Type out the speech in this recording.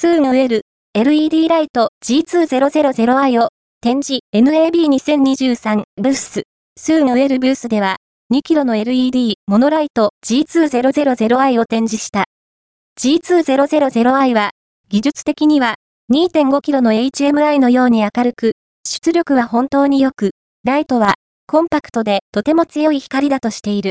スのヌ LED ライト G2000i を展示 NAB2023 ブーススのヌエルブースでは2キロの LED モノライト G2000i を展示した。G2000i は技術的には2.5キロの HMI のように明るく、出力は本当によく、ライトはコンパクトでとても強い光だとしている。